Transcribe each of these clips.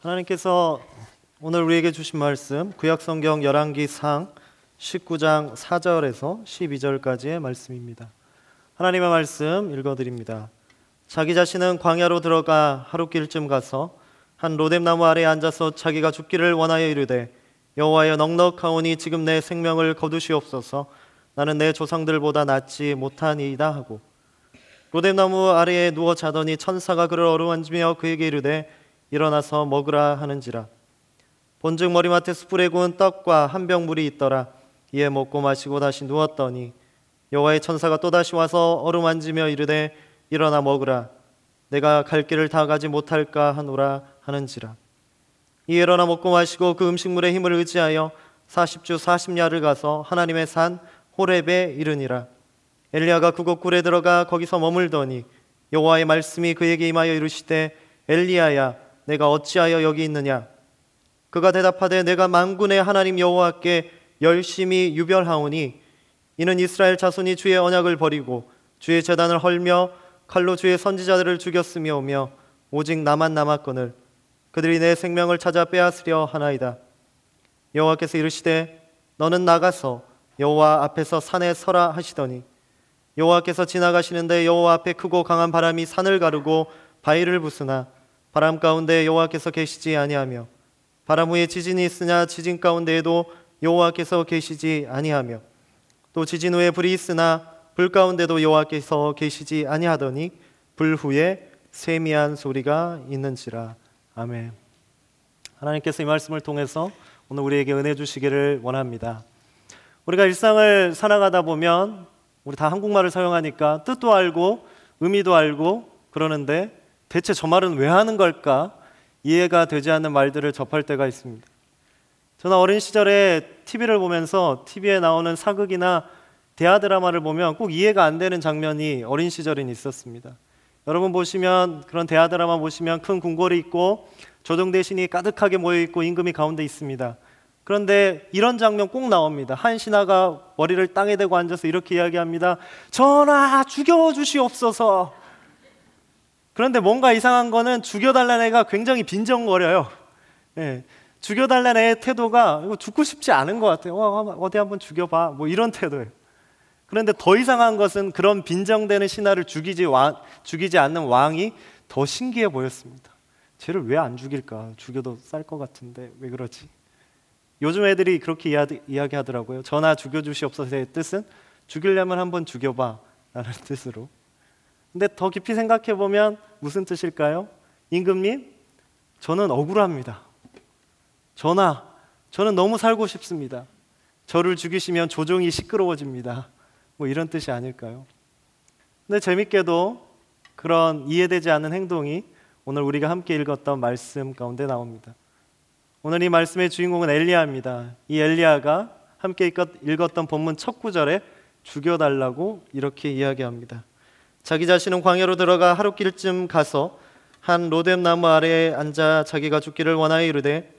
하나님께서 오늘 우리에게 주신 말씀 구약 성경 열왕기 상 19장 4절에서 12절까지의 말씀입니다. 하나님의 말씀 읽어 드립니다. 자기 자신은 광야로 들어가 하루길쯤 가서 한 로뎀나무 아래에 앉아서 자기가 죽기를 원하여 이르되 여호와여 넉넉하오니 지금 내 생명을 거두시옵소서 나는 내 조상들보다 낫지 못하니이다 하고 로뎀나무 아래에 누워 자더니 천사가 그를 어루만지며 그에게 이르되 일어나서 먹으라 하는지라. 본즉 머리맡에 숯불에 구운 떡과 한 병 물이 있더라. 이에 먹고 마시고 다시 누웠더니 여호와의 천사가 또다시 와서 어루만지며 이르되 일어나 먹으라. 내가 갈 길을 다 가지 못할까 하노라 하는지라. 이에 일어나 먹고 마시고 그 음식물의 힘을 의지하여 40주 40야를 가서 하나님의 산 호렙에 이르니라. 엘리야가 그곳 굴에 들어가 거기서 머물더니 여호와의 말씀이 그에게 임하여 이르시되 엘리야야 내가 어찌하여 여기 있느냐? 그가 대답하되 내가 만군의 하나님 여호와께 열심히 유별하오니 이는 이스라엘 자손이 주의 언약을 버리고 주의 재단을 헐며 칼로 주의 선지자들을 죽였으며 오며 오직 나만 남았거늘 그들이 내 생명을 찾아 빼앗으려 하나이다. 여호와께서 이르시되 너는 나가서 여호와 앞에서 산에 서라 하시더니 여호와께서 지나가시는데 여호와 앞에 크고 강한 바람이 산을 가르고 바위를 부수나 바람 가운데 여호와께서 계시지 아니하며 바람 후에 지진이 있으냐 지진 가운데에도 여호와께서 계시지 아니하며 또 지진 후에 불이 있으나 불 가운데도 여호와께서 계시지 아니하더니 불 후에 세미한 소리가 있는지라 아멘. 하나님께서 이 말씀을 통해서 오늘 우리에게 은혜 주시기를 원합니다. 우리가 일상을 살아가다 보면 우리 다 한국말을 사용하니까 뜻도 알고 의미도 알고 그러는데 대체 저 말은 왜 하는 걸까? 이해가 되지 않는 말들을 접할 때가 있습니다. 저는 어린 시절에 TV를 보면서 TV에 나오는 사극이나 대하 드라마를 보면 꼭 이해가 안 되는 장면이 어린 시절엔 있었습니다. 여러분 보시면 그런 대하 드라마 보시면 큰 궁궐이 있고 조정 대신이 가득하게 모여 있고 임금이 가운데 있습니다. 그런데 이런 장면 꼭 나옵니다. 한 신하가 머리를 땅에 대고 앉아서 이렇게 이야기합니다. 전하 죽여 주시옵소서. 그런데 뭔가 이상한 거는 죽여달라는 애가 굉장히 빈정거려요. 예, 죽여달라는 애의 태도가 이거 죽고 싶지 않은 것 같아요. 어, 어디 한번 죽여봐. 뭐 이런 태도예요. 그런데 더 이상한 것은 그런 빈정되는 신하를 죽이지, 왕, 죽이지 않는 왕이 더 신기해 보였습니다. 쟤를 왜 안 죽일까? 죽여도 쌀 것 같은데 왜 그러지? 요즘 애들이 그렇게 이야기, 하더라고요 전하 죽여주시옵소서의 뜻은 죽이려면 한번 죽여봐 라는 뜻으로. 근데 더 깊이 생각해 보면 무슨 뜻일까요? 임금님, 저는 억울합니다. 전하, 저는 너무 살고 싶습니다. 저를 죽이시면 조종이 시끄러워집니다. 뭐 이런 뜻이 아닐까요? 근데 재밌게도 그런 이해되지 않는 행동이 오늘 우리가 함께 읽었던 말씀 가운데 나옵니다. 오늘 이 말씀의 주인공은 엘리야입니다. 이 엘리야가 함께 읽었던 본문 첫 구절에 죽여달라고 이렇게 이야기합니다. 자기 자신은 광야로 들어가 하루길쯤 가서 한 로뎀 나무 아래에 앉아 자기가 죽기를 원하여 이르되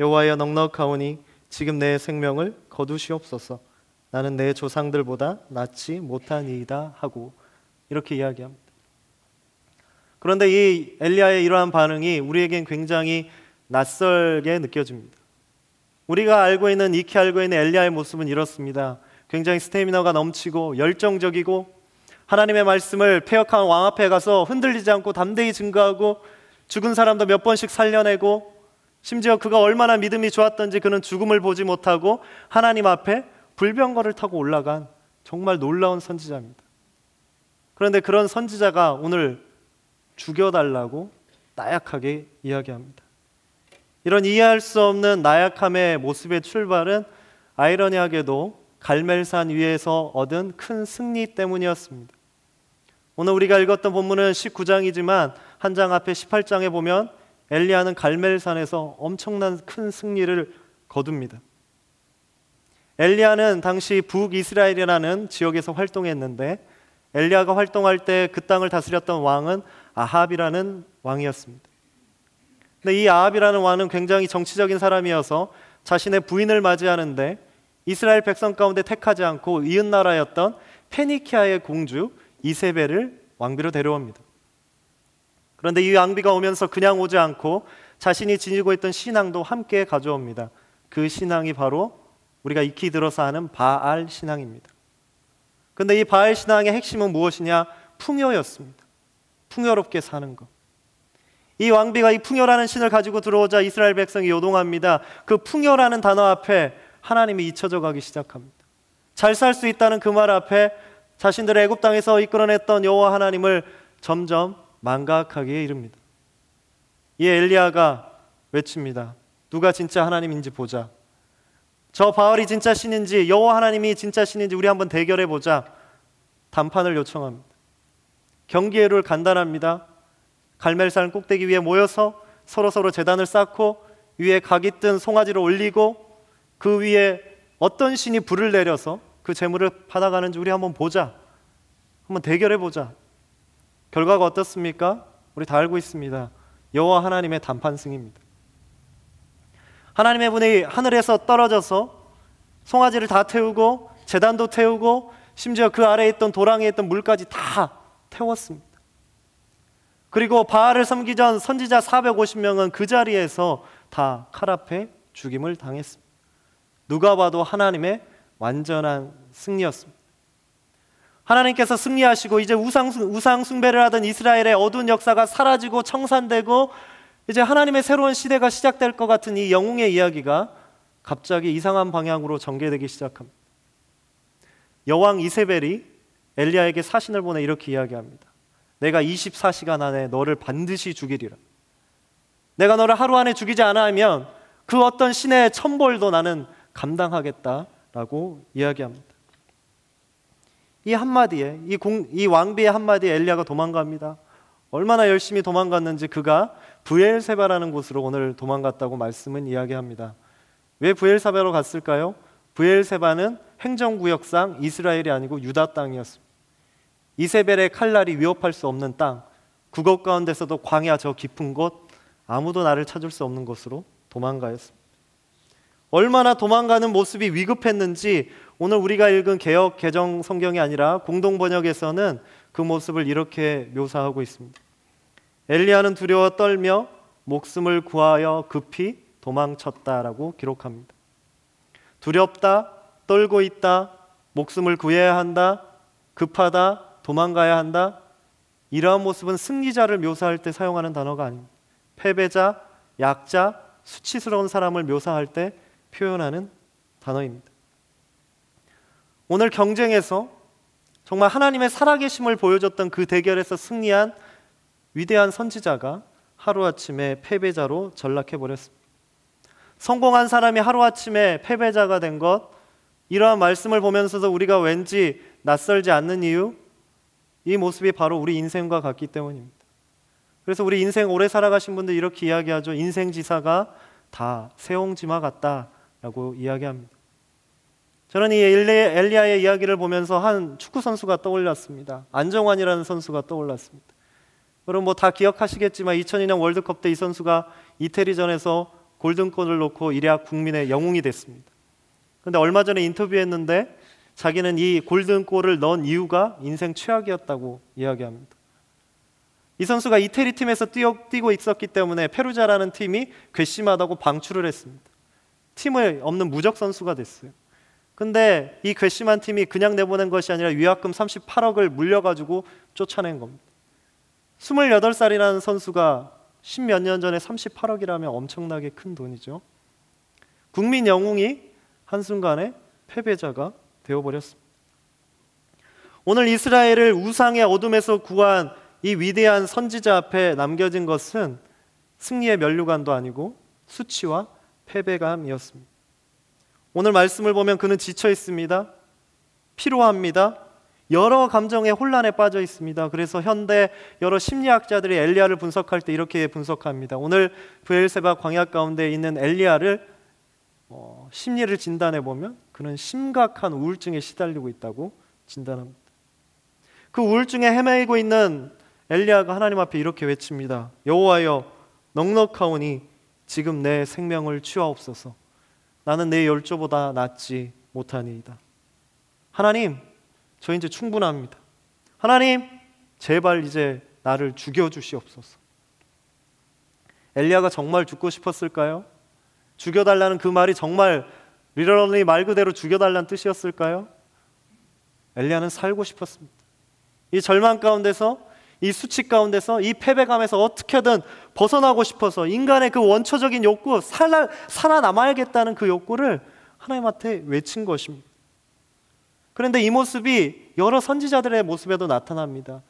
여호와여 넉넉하오니 지금 내 생명을 거두시옵소서 나는 내 조상들보다 낫지 못하니이다 하고 이렇게 이야기합니다. 그런데 이 엘리야의 이러한 반응이 우리에겐 굉장히 낯설게 느껴집니다. 우리가 알고 있는 익히 알고 있는 엘리야의 모습은 이렇습니다. 굉장히 스태미너가 넘치고 열정적이고 하나님의 말씀을 폐역한 왕 앞에 가서 흔들리지 않고 담대히 증거하고 죽은 사람도 몇 번씩 살려내고 심지어 그가 얼마나 믿음이 좋았던지 그는 죽음을 보지 못하고 하나님 앞에 불병거를 타고 올라간 정말 놀라운 선지자입니다. 그런데 그런 선지자가 오늘 죽여달라고 나약하게 이야기합니다. 이런 이해할 수 없는 나약함의 모습의 출발은 아이러니하게도 갈멜산 위에서 얻은 큰 승리 때문이었습니다. 오늘 우리가 읽었던 본문은 19장이지만 한 장 앞에 18장에 보면 엘리야는 갈멜산에서 엄청난 큰 승리를 거둡니다. 엘리야는 당시 북이스라엘이라는 지역에서 활동했는데 엘리야가 활동할 때 그 땅을 다스렸던 왕은 아합이라는 왕이었습니다. 근데 이 아합이라는 왕은 굉장히 정치적인 사람이어서 자신의 부인을 맞이하는데 이스라엘 백성 가운데 택하지 않고 이웃 나라였던 페니키아의 공주 이세벨을 왕비로 데려옵니다. 그런데 이 왕비가 오면서 그냥 오지 않고 자신이 지니고 있던 신앙도 함께 가져옵니다. 그 신앙이 바로 우리가 익히 들어서 하는 바알 신앙입니다. 근데 이 바알 신앙의 핵심은 무엇이냐? 풍요였습니다. 풍요롭게 사는 것. 이 왕비가 이 풍요라는 신을 가지고 들어오자 이스라엘 백성이 요동합니다. 그 풍요라는 단어 앞에 하나님이 잊혀져 가기 시작합니다. 잘 살 수 있다는 그 말 앞에 자신들의 애굽 땅에서 이끌어냈던 여호와 하나님을 점점 망각하기에 이릅니다. 이 엘리야가 외칩니다. 누가 진짜 하나님인지 보자. 저 바알이 진짜 신인지 여호와 하나님이 진짜 신인지 우리 한번 대결해 보자. 단판을 요청합니다. 경계를 간단합니다. 갈멜산 꼭대기 위에 모여서 서로 서로 재단을 쌓고 위에 각이 뜬 송아지를 올리고 그 위에 어떤 신이 불을 내려서 그 재물을 받아가는지 우리 한번 보자. 한번 대결해 보자. 결과가 어떻습니까? 우리 다 알고 있습니다. 여호와 하나님의 단판 승입니다. 하나님의 분이 하늘에서 떨어져서 송아지를 다 태우고 재단도 태우고 심지어 그 아래에 있던 도랑에 있던 물까지 다 태웠습니다. 그리고 바알을 섬기 전 선지자 450명은 그 자리에서 다 칼 앞에 죽임을 당했습니다. 누가 봐도 하나님의 완전한 승리였습니다. 하나님께서 승리하시고 이제 우상, 우상 숭배를 하던 이스라엘의 어두운 역사가 사라지고 청산되고 이제 하나님의 새로운 시대가 시작될 것 같은 이 영웅의 이야기가 갑자기 이상한 방향으로 전개되기 시작합니다. 여왕 이세벨이 엘리야에게 사신을 보내 이렇게 이야기합니다. 내가 24시간 안에 너를 반드시 죽이리라. 내가 너를 하루 안에 죽이지 않아 하면 그 어떤 신의 천벌도 나는 감당하겠다라고 이야기합니다. 이 한마디에 이, 공, 이 왕비의 한마디에 엘리야가 도망갑니다. 얼마나 열심히 도망갔는지 그가 부엘세바라는 곳으로 오늘 도망갔다고 말씀은 이야기합니다. 왜 부엘세바로 갔을까요? 부엘세바는 행정구역상 이스라엘이 아니고 유다 땅이었습니다. 이세벨의 칼날이 위협할 수 없는 땅, 국업 가운데서도 광야 저 깊은 곳, 아무도 나를 찾을 수 없는 곳으로 도망가였습니다. 얼마나 도망가는 모습이 위급했는지 오늘 우리가 읽은 개혁 개정 성경이 아니라 공동 번역에서는 그 모습을 이렇게 묘사하고 있습니다. 엘리야는 두려워 떨며 목숨을 구하여 급히 도망쳤다라고 기록합니다. 두렵다, 떨고 있다, 목숨을 구해야 한다, 급하다, 도망가야 한다. 이러한 모습은 승리자를 묘사할 때 사용하는 단어가 아닙니다. 패배자, 약자, 수치스러운 사람을 묘사할 때 표현하는 단어입니다. 오늘 경쟁에서 정말 하나님의 살아계심을 보여줬던 그 대결에서 승리한 위대한 선지자가 하루아침에 패배자로 전락해 버렸습니다. 성공한 사람이 하루아침에 패배자가 된 것, 이러한 말씀을 보면서도 우리가 왠지 낯설지 않는 이유, 이 모습이 바로 우리 인생과 같기 때문입니다. 그래서 우리 인생 오래 살아가신 분들 이렇게 이야기하죠. 인생 지사가 다 세옹지마 같다 라고 이야기합니다. 저는 이 엘리야의 이야기를 보면서 한 축구 선수가 떠올랐습니다. 안정환이라는 선수가 떠올랐습니다. 여러분 뭐 다 기억하시겠지만 2002년 월드컵 때 이 선수가 이태리전에서 골든골을 놓고 일약 국민의 영웅이 됐습니다. 그런데 얼마 전에 인터뷰했는데 자기는 이 골든골을 넣은 이유가 인생 최악이었다고 이야기합니다. 이 선수가 이태리 팀에서 뛰어, 뛰고 있었기 때문에 페루자라는 팀이 괘씸하다고 방출을 했습니다. 팀을 없는 무적 선수가 됐어요. 근데 이 괘씸한 팀이 그냥 내보낸 것이 아니라 위약금 38억을 물려가지고 쫓아낸 겁니다. 28살이라는 선수가 십몇 년 전에 38억이라면 엄청나게 큰 돈이죠. 국민 영웅이 한순간에 패배자가 되어버렸습니다. 오늘 이스라엘을 우상의 어둠에서 구한 이 위대한 선지자 앞에 남겨진 것은 승리의 면류관도 아니고 수치와 패배감이었습니다. 오늘 말씀을 보면 그는 지쳐 있습니다. 피로합니다. 여러 감정의 혼란에 빠져 있습니다. 그래서 현대 여러 심리학자들이 엘리야를 분석할 때 이렇게 분석합니다. 오늘 브엘세바 광야 가운데 있는 엘리야를 어, 심리를 진단해 보면 그는 심각한 우울증에 시달리고 있다고 진단합니다. 그 우울증에 헤매고 있는 엘리야가 하나님 앞에 이렇게 외칩니다. 여호와여 넉넉하오니 지금 내 생명을 취하옵소서. 나는 내 열조보다 낫지 못하니이다. 하나님 저 이제 충분합니다. 하나님, 제발 이제 나를 죽여 주시옵소서. 엘리야가 정말 죽고 싶었을까요? 죽여 달라는 그 말이 정말 리러런리 말 그대로 죽여 달라는 뜻이었을까요? 엘리야는 살고 싶었습니다. 이 절망 가운데서 이 수치 가운데서 이 패배감에서 어떻게든 벗어나고 싶어서 인간의 그 원초적인 욕구 살아, 살아남아야겠다는 그 욕구를 하나님한테 외친 것입니다. 그런데 이 모습이 여러 선지자들의 모습에도 나타납니다.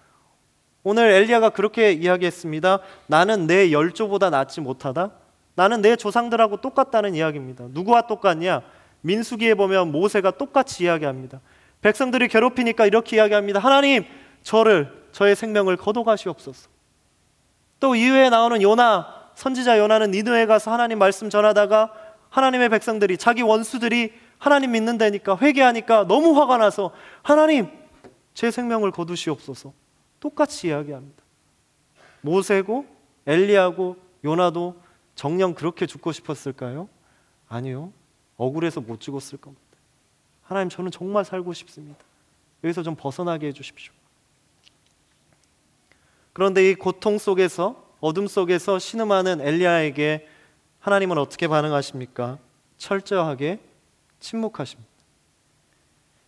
오늘 엘리야가 그렇게 이야기했습니다. 나는 내 열조보다 낫지 못하다. 나는 내 조상들하고 똑같다는 이야기입니다. 누구와 똑같냐? 민수기에 보면 모세가 똑같이 이야기합니다. 백성들이 괴롭히니까 이렇게 이야기합니다. 하나님, 저를 저의 생명을 거둬가시옵소서. 또 이후에 나오는 요나 선지자 요나는 니느에 가서 하나님 말씀 전하다가 하나님의 백성들이 자기 원수들이 하나님 믿는다니까 회개하니까 너무 화가 나서 하나님 제 생명을 거두시옵소서. 똑같이 이야기합니다. 모세고 엘리야고 요나도 정령 그렇게 죽고 싶었을까요? 아니요. 억울해서 못 죽었을 겁니다. 하나님 저는 정말 살고 싶습니다. 여기서 좀 벗어나게 해 주십시오. 그런데 이 고통 속에서 어둠 속에서 신음하는 엘리야에게 하나님은 어떻게 반응하십니까? 철저하게 침묵하십니다.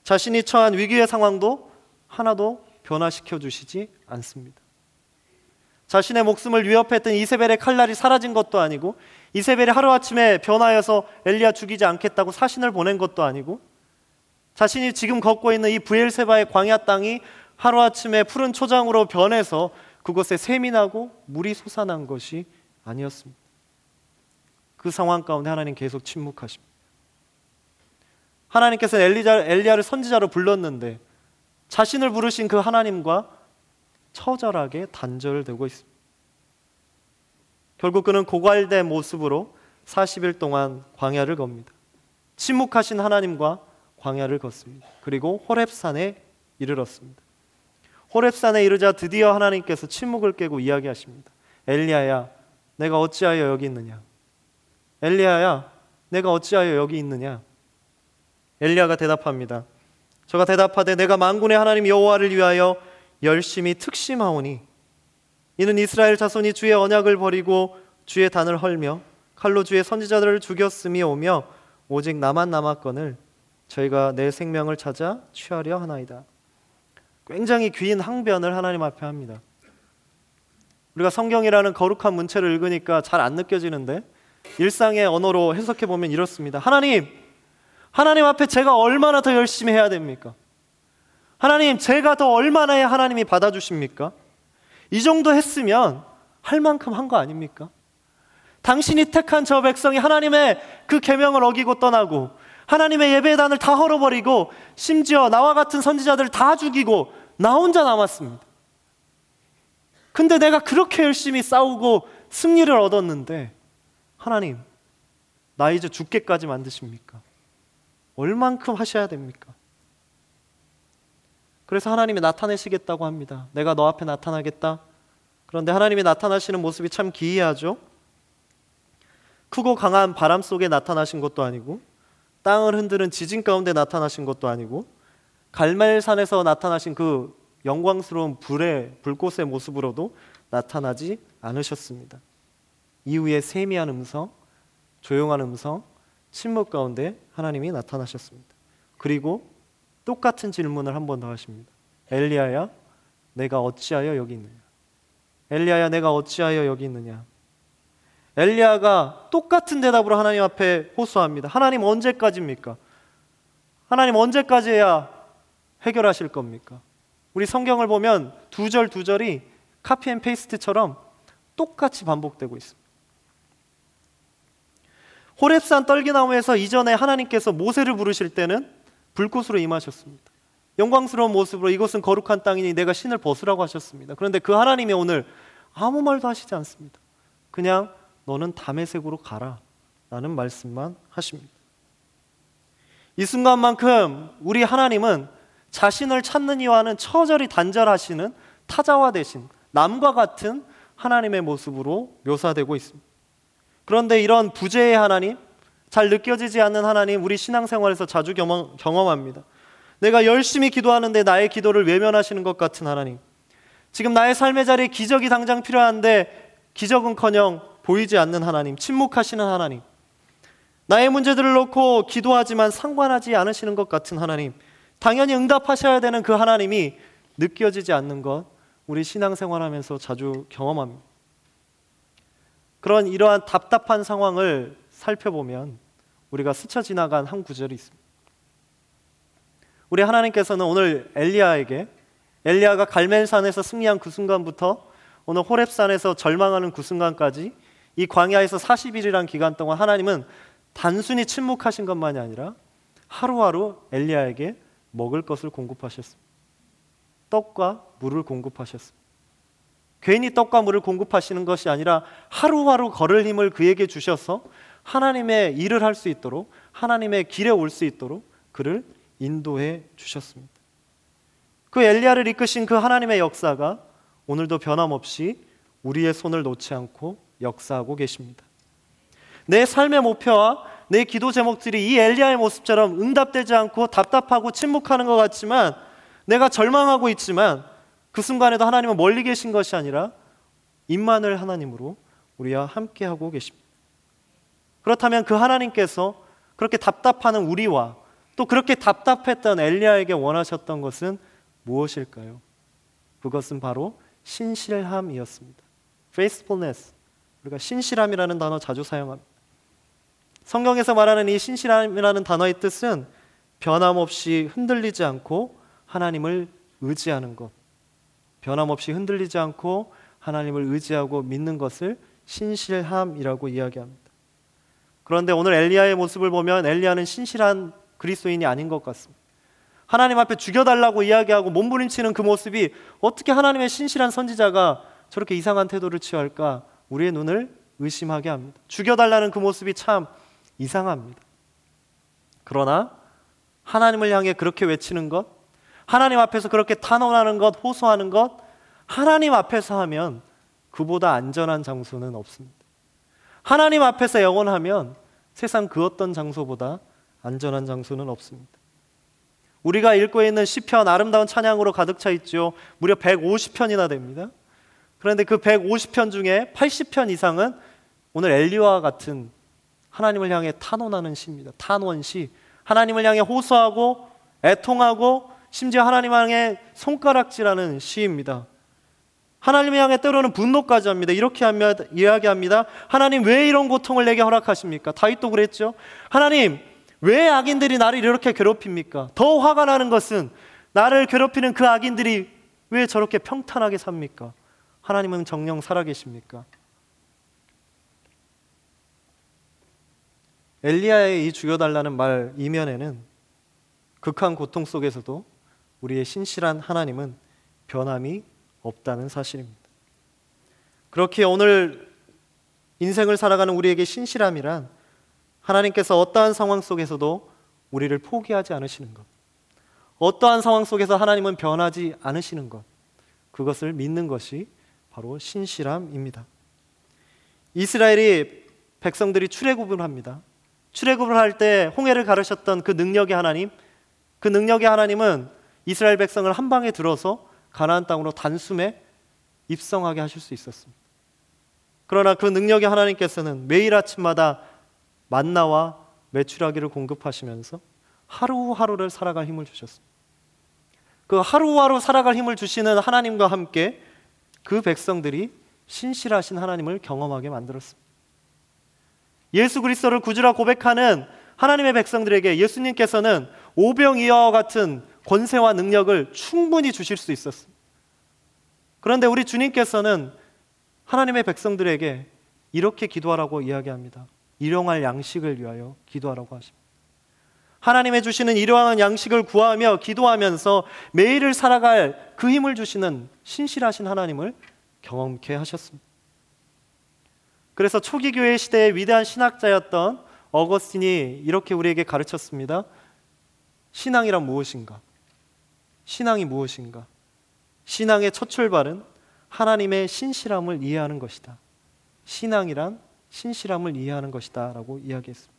자신이 처한 위기의 상황도 하나도 변화시켜 주시지 않습니다. 자신의 목숨을 위협했던 이세벨의 칼날이 사라진 것도 아니고 이세벨이 하루아침에 변하여서 엘리야 죽이지 않겠다고 사신을 보낸 것도 아니고 자신이 지금 걷고 있는 이 부엘세바의 광야 땅이 하루아침에 푸른 초장으로 변해서 그곳에 샘이 나고 물이 솟아난 것이 아니었습니다. 그 상황 가운데 하나님 계속 침묵하십니다. 하나님께서 엘리자, 엘리야를 선지자로 불렀는데 자신을 부르신 그 하나님과 처절하게 단절되고 있습니다. 결국 그는 고갈된 모습으로 40일 동안 광야를 겁니다. 침묵하신 하나님과 광야를 걷습니다. 그리고 호렙산에 이르렀습니다. 호렙산에 이르자 드디어 하나님께서 침묵을 깨고 이야기하십니다. 엘리야야, 내가 어찌하여 여기 있느냐? 엘리야야, 내가 어찌하여 여기 있느냐? 엘리야가 대답합니다. 저가 대답하되 내가 만군의 하나님 여호와를 위하여 열심히 특심하오니 이는 이스라엘 자손이 주의 언약을 버리고 주의 단을 헐며 칼로 주의 선지자들을 죽였음이 오며 오직 나만 남았거늘 저희가 내 생명을 찾아 취하려 하나이다. 굉장히 긴 항변을 하나님 앞에 합니다. 우리가 성경이라는 거룩한 문체를 읽으니까 잘 안 느껴지는데 일상의 언어로 해석해 보면 이렇습니다. 하나님, 하나님 앞에 제가 얼마나 더 열심히 해야 됩니까? 하나님, 제가 더 얼마나 해야 하나님이 받아주십니까? 이 정도 했으면 할 만큼 한 거 아닙니까? 당신이 택한 저 백성이 하나님의 그 계명을 어기고 떠나고 하나님의 예배단을 다 헐어버리고 심지어 나와 같은 선지자들을 다 죽이고 나 혼자 남았습니다. 근데 내가 그렇게 열심히 싸우고 승리를 얻었는데 하나님 나 이제 죽게까지 만드십니까? 얼만큼 하셔야 됩니까? 그래서 하나님이 나타내시겠다고 합니다. 내가 너 앞에 나타나겠다. 그런데 하나님이 나타나시는 모습이 참 기이하죠. 크고 강한 바람 속에 나타나신 것도 아니고 땅을 흔드는 지진 가운데 나타나신 것도 아니고 갈멜산에서 나타나신 그 영광스러운 불의 불꽃의 모습으로도 나타나지 않으셨습니다. 이후에 세미한 음성, 조용한 음성, 침묵 가운데 하나님이 나타나셨습니다. 그리고 똑같은 질문을 한 번 더 하십니다. 엘리야야, 네가 어찌하여 여기 있느냐? 엘리야야, 네가 어찌하여 여기 있느냐? 엘리야가 똑같은 대답으로 하나님 앞에 호소합니다. 하나님 언제까지입니까? 하나님 언제까지 해야 해결하실 겁니까? 우리 성경을 보면 두 절 두 절이 copy and paste처럼 똑같이 반복되고 있습니다. 호렙산 떨기나무에서 이전에 하나님께서 모세를 부르실 때는 불꽃으로 임하셨습니다. 영광스러운 모습으로 이곳은 거룩한 땅이니 내가 신을 벗으라고 하셨습니다. 그런데 그 하나님이 오늘 아무 말도 하시지 않습니다. 그냥 너는 담의색으로 가라. 라는 말씀만 하십니다. 이 순간만큼 우리 하나님은 자신을 찾는 이와는 처절히 단절하시는 타자화 대신 남과 같은 하나님의 모습으로 묘사되고 있습니다. 그런데 이런 부재의 하나님, 잘 느껴지지 않는 하나님, 우리 신앙생활에서 자주 경험, 경험합니다. 내가 열심히 기도하는데 나의 기도를 외면하시는 것 같은 하나님. 지금 나의 삶의 자리에 기적이 당장 필요한데 기적은커녕 보이지 않는 하나님, 침묵하시는 하나님, 나의 문제들을 놓고 기도하지만 상관하지 않으시는 것 같은 하나님, 당연히 응답하셔야 되는 그 하나님이 느껴지지 않는 것, 우리 신앙생활하면서 자주 경험합니다. 그런 이러한 답답한 상황을 살펴보면 우리가 스쳐 지나간 한 구절이 있습니다. 우리 하나님께서는 오늘 엘리야에게 엘리야가 갈멜산에서 승리한 그 순간부터 오늘 호렙산에서 절망하는 그 순간까지 이 광야에서 40일이란 기간 동안 하나님은 단순히 침묵하신 것만이 아니라 하루하루 엘리야에게 먹을 것을 공급하셨습니다. 떡과 물을 공급하셨습니다. 괜히 떡과 물을 공급하시는 것이 아니라 하루하루 걸을 힘을 그에게 주셔서 하나님의 일을 할 수 있도록 하나님의 길에 올 수 있도록 그를 인도해 주셨습니다. 그 엘리야를 이끄신 그 하나님의 역사가 오늘도 변함없이 우리의 손을 놓지 않고 역사하고 계십니다. 내 삶의 목표와 내 기도 제목들이 이 엘리야의 모습처럼 응답되지 않고 답답하고 침묵하는 것 같지만 내가 절망하고 있지만 그 순간에도 하나님은 멀리 계신 것이 아니라 임만을 하나님으로 우리와 함께 하고 계십니다. 그렇다면 그 하나님께서 그렇게 답답하는 우리와 또 그렇게 답답했던 엘리야에게 원하셨던 것은 무엇일까요? 그것은 바로 신실함이었습니다. faithfulness. 우리가 신실함이라는 단어 자주 사용합니다. 성경에서 말하는 이 신실함이라는 단어의 뜻은 변함없이 흔들리지 않고 하나님을 의지하는 것. 변함없이 흔들리지 않고 하나님을 의지하고 믿는 것을 신실함이라고 이야기합니다. 그런데 오늘 엘리야의 모습을 보면 엘리야는 신실한 그리스도인이 아닌 것 같습니다. 하나님 앞에 죽여달라고 이야기하고 몸부림치는 그 모습이 어떻게 하나님의 신실한 선지자가 저렇게 이상한 태도를 취할까 우리의 눈을 의심하게 합니다. 죽여달라는 그 모습이 참 이상합니다. 그러나 하나님을 향해 그렇게 외치는 것, 하나님 앞에서 그렇게 탄원하는 것, 호소하는 것, 하나님 앞에서 하면 그보다 안전한 장소는 없습니다. 하나님 앞에서 영원하면 세상 그 어떤 장소보다 안전한 장소는 없습니다. 우리가 읽고 있는 시편 아름다운 찬양으로 가득 차 있죠. 무려 150편이나 됩니다. 그런데 그 150편 중에 80편 이상은 오늘 엘리와 같은 하나님을 향해 탄원하는 시입니다. 탄원시. 하나님을 향해 호소하고 애통하고 심지어 하나님 향해 손가락질하는 시입니다. 하나님을 향해 때로는 분노까지 합니다. 이렇게 합니다. 이야기합니다. 하나님 왜 이런 고통을 내게 허락하십니까? 다윗도 그랬죠. 하나님 왜 악인들이 나를 이렇게 괴롭힙니까? 더 화가 나는 것은 나를 괴롭히는 그 악인들이 왜 저렇게 평탄하게 삽니까? 하나님은 정령 살아계십니까? 엘리야의 이 죽여달라는 말 이면에는 극한 고통 속에서도 우리의 신실한 하나님은 변함이 없다는 사실입니다. 그렇게 오늘 인생을 살아가는 우리에게 신실함이란 하나님께서 어떠한 상황 속에서도 우리를 포기하지 않으시는 것. 어떠한 상황 속에서 하나님은 변하지 않으시는 것. 그것을 믿는 것이 바로 신실함입니다. 이스라엘이 백성들이 출애굽을 합니다. 출애굽을 할 때 홍해를 가르셨던 그 능력의 하나님, 그 능력의 하나님은 이스라엘 백성을 한 방에 들어서 가나안 땅으로 단숨에 입성하게 하실 수 있었습니다. 그러나 그 능력의 하나님께서는 매일 아침마다 만나와 매출하기를 공급하시면서 하루하루를 살아갈 힘을 주셨습니다. 그 하루하루 살아갈 힘을 주시는 하나님과 함께 그 백성들이 신실하신 하나님을 경험하게 만들었습니다. 예수 그리스도를 구주라 고백하는 하나님의 백성들에게 예수님께서는 오병이어와 같은 권세와 능력을 충분히 주실 수 있었습니다. 그런데 우리 주님께서는 하나님의 백성들에게 이렇게 기도하라고 이야기합니다. 일용할 양식을 위하여 기도하라고 하십니다. 하나님의 주시는 일용할 양식을 구하며 기도하면서 매일을 살아갈 그 힘을 주시는 신실하신 하나님을 경험케 하셨습니다. 그래서 초기 교회 시대의 위대한 신학자였던 어거스틴이 이렇게 우리에게 가르쳤습니다. 신앙이란 무엇인가? 신앙이 무엇인가? 신앙의 첫 출발은 하나님의 신실함을 이해하는 것이다. 신앙이란 신실함을 이해하는 것이다라고 이야기했습니다.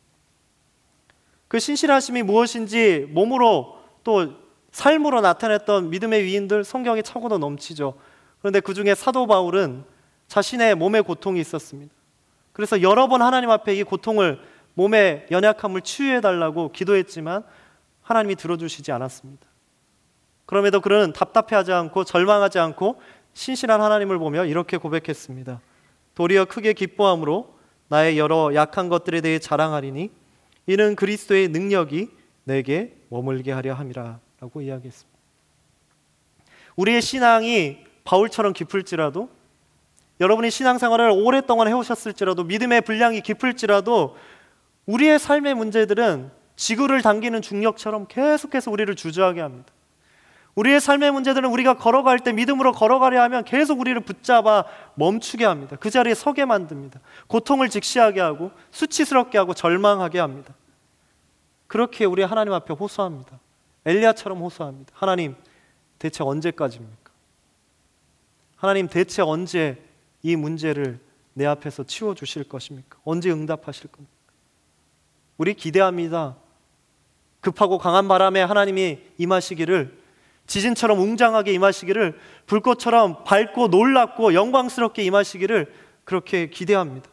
그 신실하심이 무엇인지 몸으로 또 삶으로 나타냈던 믿음의 위인들 성경에 차고도 넘치죠. 그런데 그 중에 사도 바울은 자신의 몸에 고통이 있었습니다. 그래서 여러 번 하나님 앞에 이 고통을 몸의 연약함을 치유해 달라고 기도했지만 하나님이 들어주시지 않았습니다. 그럼에도 그는 답답해하지 않고 절망하지 않고 신실한 하나님을 보며 이렇게 고백했습니다. 도리어 크게 기뻐함으로 나의 여러 약한 것들에 대해 자랑하리니 이는 그리스도의 능력이 내게 머물게 하려 함이라라고 이야기했습니다. 우리의 신앙이 바울처럼 깊을지라도 여러분이 신앙생활을 오랫동안 해오셨을지라도 믿음의 분량이 깊을지라도 우리의 삶의 문제들은 지구를 당기는 중력처럼 계속해서 우리를 주저하게 합니다. 우리의 삶의 문제들은 우리가 걸어갈 때 믿음으로 걸어가려 하면 계속 우리를 붙잡아 멈추게 합니다. 그 자리에 서게 만듭니다. 고통을 직시하게 하고 수치스럽게 하고 절망하게 합니다. 그렇게 우리 하나님 앞에 호소합니다. 엘리야처럼 호소합니다. 하나님, 대체 언제까지입니까? 하나님, 대체 언제 이 문제를 내 앞에서 치워 주실 것입니까? 언제 응답하실 겁니까? 우리 기대합니다. 급하고 강한 바람에 하나님이 임하시기를 지진처럼 웅장하게 임하시기를 불꽃처럼 밝고 놀랍고 영광스럽게 임하시기를 그렇게 기대합니다.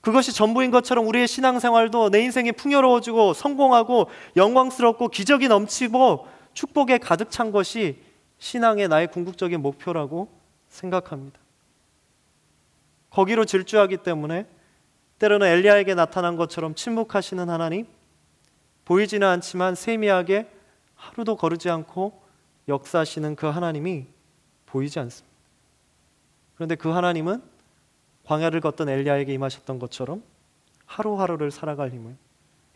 그것이 전부인 것처럼 우리의 신앙생활도 내 인생이 풍요로워지고 성공하고 영광스럽고 기적이 넘치고 축복에 가득 찬 것이 신앙의 나의 궁극적인 목표라고 생각합니다. 거기로 질주하기 때문에 때로는 엘리야에게 나타난 것처럼 침묵하시는 하나님, 보이지는 않지만 세미하게 하루도 거르지 않고 역사하시는 그 하나님이 보이지 않습니다. 그런데 그 하나님은 광야를 걷던 엘리야에게 임하셨던 것처럼 하루하루를 살아갈 힘을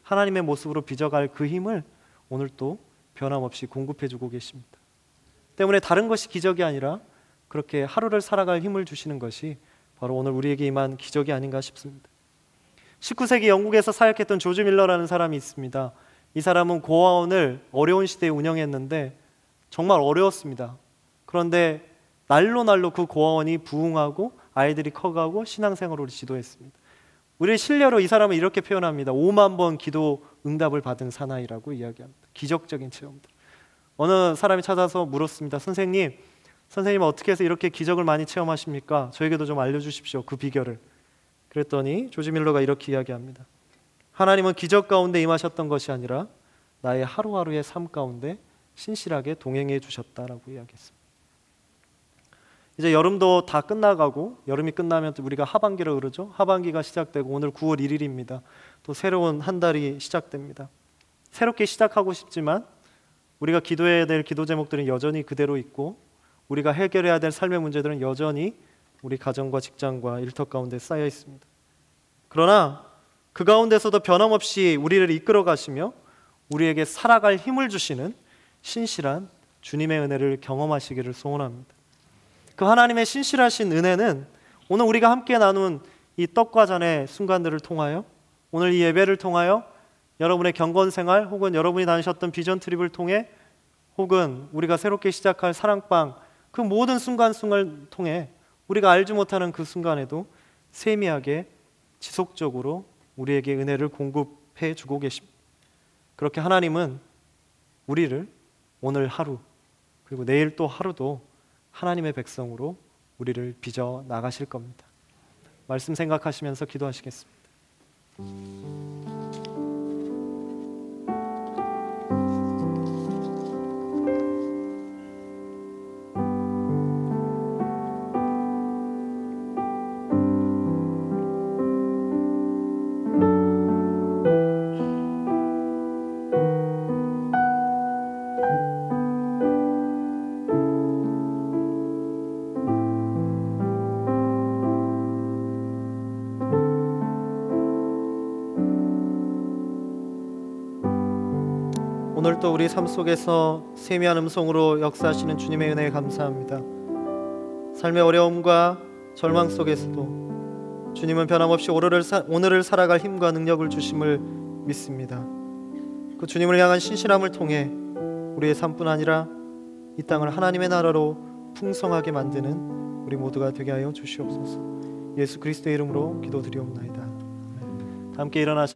하나님의 모습으로 빚어갈 그 힘을 오늘 또 변함없이 공급해 주고 계십니다. 때문에 다른 것이 기적이 아니라 그렇게 하루를 살아갈 힘을 주시는 것이 바로 오늘 우리에게 임한 기적이 아닌가 싶습니다. 19세기 영국에서 사역했던 조지 밀러라는 사람이 있습니다. 이 사람은 고아원을 어려운 시대에 운영했는데 정말 어려웠습니다. 그런데 날로 날로 그 고아원이 부흥하고 아이들이 커가고 신앙생활을 지도했습니다. 우리의 신뢰로 이 사람은 이렇게 표현합니다. 5만 번 기도 응답을 받은 사나이라고 이야기합니다. 기적적인 체험들. 어느 사람이 찾아서 물었습니다. 선생님, 선생님 어떻게 해서 이렇게 기적을 많이 체험하십니까? 저에게도 좀 알려주십시오. 그 비결을. 그랬더니 조지 밀러가 이렇게 이야기합니다. 하나님은 기적 가운데 임하셨던 것이 아니라 나의 하루하루의 삶 가운데 신실하게 동행해 주셨다라고 이야기했습니다. 이제 여름도 다 끝나가고 여름이 끝나면 또 우리가 하반기로 그러죠. 하반기가 시작되고 오늘 9월 1일입니다. 또 새로운 한 달이 시작됩니다. 새롭게 시작하고 싶지만 우리가 기도해야 될 기도 제목들은 여전히 그대로 있고 우리가 해결해야 될 삶의 문제들은 여전히 우리 가정과 직장과 일터 가운데 쌓여 있습니다. 그러나 그 가운데서도 변함없이 우리를 이끌어 가시며 우리에게 살아갈 힘을 주시는 신실한 주님의 은혜를 경험하시기를 소원합니다. 그 하나님의 신실하신 은혜는 오늘 우리가 함께 나눈 이 떡과 잔의 순간들을 통하여 오늘 이 예배를 통하여 여러분의 경건 생활 혹은 여러분이 다니셨던 비전 트립을 통해 혹은 우리가 새롭게 시작할 사랑방 그 모든 순간순간을 통해 우리가 알지 못하는 그 순간에도 세미하게 지속적으로 우리에게 은혜를 공급해 주고 계십니다. 그렇게 하나님은 우리를 오늘 하루 그리고 내일 또 하루도 하나님의 백성으로 우리를 빚어 나가실 겁니다. 말씀 생각하시면서 기도하시겠습니다. 오늘 또 우리 삶 속에서 세미한 음성으로 역사하시는 주님의 은혜에 감사합니다. 삶의 어려움과 절망 속에서도 주님은 변함없이 오늘을, 사, 오늘을 살아갈 힘과 능력을 주심을 믿습니다. 그 주님을 향한 신실함을 통해 우리의 삶뿐 아니라 이 땅을 하나님의 나라로 풍성하게 만드는 우리 모두가 되게 하여 주시옵소서. 예수 그리스도의 이름으로 기도드리옵나이다. 함께 일어나시